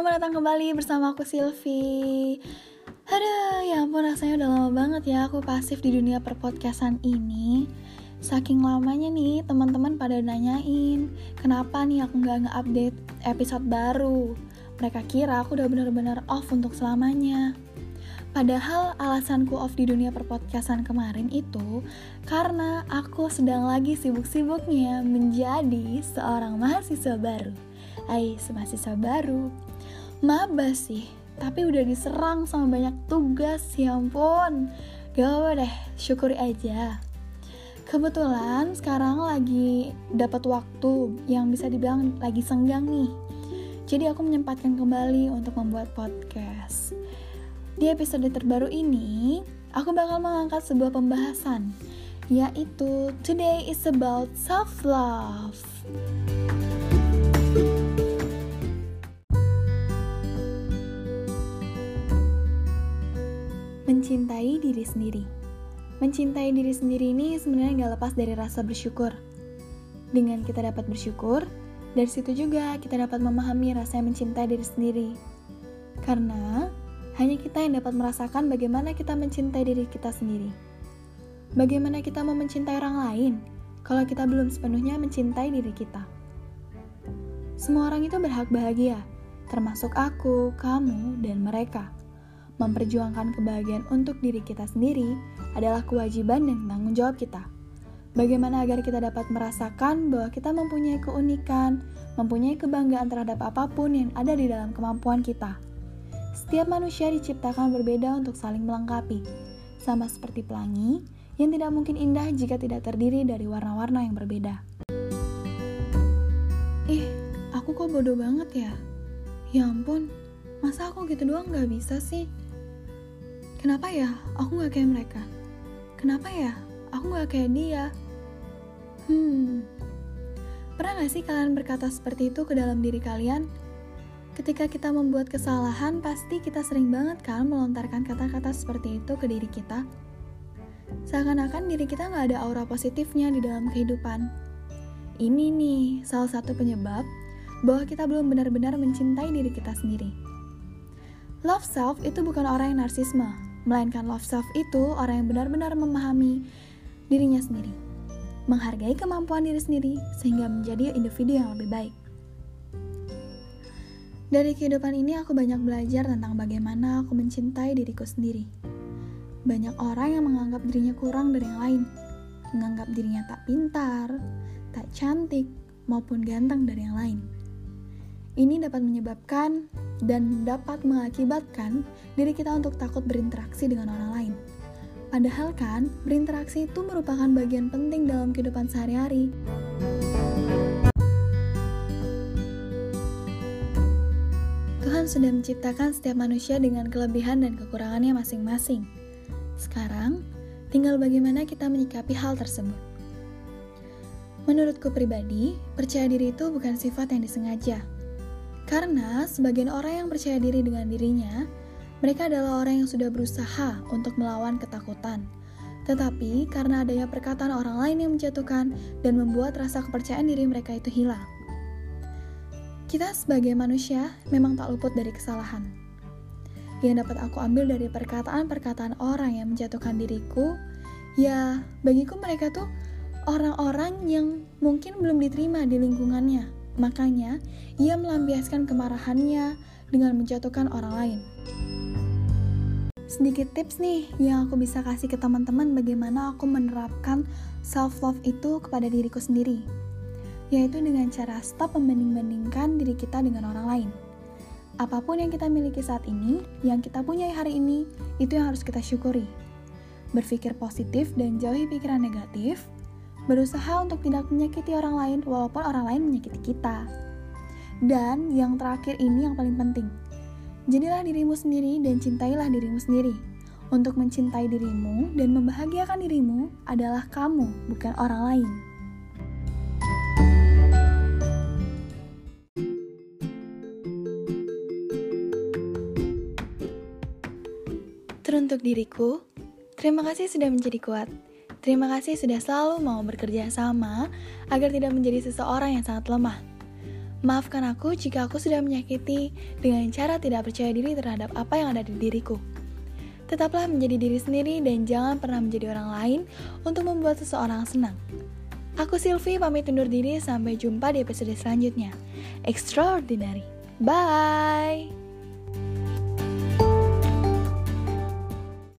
selamat datang kembali bersama aku Silvi Aduh, ya ampun rasanya udah lama banget ya aku pasif di dunia perpodcastan ini Saking lamanya nih teman-teman pada nanyain Kenapa nih aku gak nge-update episode baru Mereka kira aku udah bener-bener off untuk selamanya Padahal alasanku off di dunia perpodcastan kemarin itu karena aku sedang lagi sibuk-sibuknya menjadi seorang mahasiswa baru. Hai, mahasiswa baru. Maba sih, tapi udah diserang sama banyak tugas, ya ampun. Gak apa deh, syukuri aja. Kebetulan sekarang lagi dapat waktu yang bisa dibilang lagi senggang nih. Jadi aku menyempatkan kembali untuk membuat podcast. Di episode terbaru ini, aku bakal mengangkat sebuah pembahasan, yaitu Today is about self-love. Mencintai diri sendiri Mencintai diri sendiri ini sebenarnya gak lepas dari rasa bersyukur. Dengan kita dapat bersyukur, dari situ juga kita dapat memahami rasa mencintai diri sendiri. Karena hanya kita yang dapat merasakan bagaimana kita mencintai diri kita sendiri. Bagaimana kita mau mencintai orang lain kalau kita belum sepenuhnya mencintai diri kita. Semua orang itu berhak bahagia, termasuk aku, kamu, dan mereka. Memperjuangkan kebahagiaan untuk diri kita sendiri adalah kewajiban dan tanggung jawab kita. Bagaimana agar kita dapat merasakan bahwa kita mempunyai keunikan, mempunyai kebanggaan terhadap apa pun yang ada di dalam kemampuan kita. Setiap manusia diciptakan berbeda untuk saling melengkapi, sama seperti pelangi yang tidak mungkin indah jika tidak terdiri dari warna-warna yang berbeda. Ih, aku kok bodoh banget ya? Ya ampun, masa aku gitu doang gak bisa sih? Kenapa ya aku gak kayak mereka? Kenapa ya aku gak kayak dia? Hmm, pernah gak sih kalian berkata seperti itu ke dalam diri kalian? Ketika kita membuat kesalahan, pasti kita sering banget kan melontarkan kata-kata seperti itu ke diri kita. Seakan-akan diri kita nggak ada aura positifnya di dalam kehidupan. Ini nih salah satu penyebab bahwa kita belum benar-benar mencintai diri kita sendiri. Love self itu bukan orang yang narsisme, melainkan love self itu orang yang benar-benar memahami dirinya sendiri, menghargai kemampuan diri sendiri sehingga menjadi individu yang lebih baik. Dari kehidupan ini aku banyak belajar tentang bagaimana aku mencintai diriku sendiri. Banyak orang yang menganggap dirinya kurang dari yang lain, menganggap dirinya tak pintar, tak cantik, maupun ganteng dari yang lain. Ini dapat menyebabkan dan dapat mengakibatkan diri kita untuk takut berinteraksi dengan orang lain. Padahal kan, berinteraksi itu merupakan bagian penting dalam kehidupan sehari-hari. Tuhan sudah menciptakan setiap manusia dengan kelebihan dan kekurangannya masing-masing. Sekarang, tinggal bagaimana kita menyikapi hal tersebut. Menurutku pribadi, percaya diri itu bukan sifat yang disengaja. Karena sebagian orang yang percaya diri dengan dirinya, mereka adalah orang yang sudah berusaha untuk melawan ketakutan. Tetapi karena adanya perkataan orang lain yang menjatuhkan dan membuat rasa kepercayaan diri mereka itu hilang. Kita sebagai manusia memang tak luput dari kesalahan. Yang dapat aku ambil dari perkataan-perkataan orang yang menjatuhkan diriku, ya bagiku mereka tuh orang-orang yang mungkin belum diterima di lingkungannya. Makanya, ia melampiaskan kemarahannya dengan menjatuhkan orang lain. Sedikit tips nih yang aku bisa kasih ke teman-teman bagaimana aku menerapkan self-love itu kepada diriku sendiri yaitu dengan cara stop membanding-bandingkan diri kita dengan orang lain. Apa pun yang kita miliki saat ini, yang kita punya hari ini, itu yang harus kita syukuri. Berpikir positif dan jauhi pikiran negatif, berusaha untuk tidak menyakiti orang lain walaupun orang lain menyakiti kita. Dan yang terakhir ini yang paling penting. Jadilah dirimu sendiri dan cintailah dirimu sendiri. Untuk mencintai dirimu dan membahagiakan dirimu adalah kamu, bukan orang lain. Teruntuk diriku, terima kasih sudah menjadi kuat. Terima kasih sudah selalu mau bekerja sama agar tidak menjadi seseorang yang sangat lemah. Maafkan aku jika aku sudah menyakiti dengan cara tidak percaya diri terhadap apa yang ada di diriku. Tetaplah menjadi diri sendiri dan jangan pernah menjadi orang lain untuk membuat seseorang senang. Aku Silvi pamit undur diri sampai jumpa di episode selanjutnya. Extraordinary. Bye.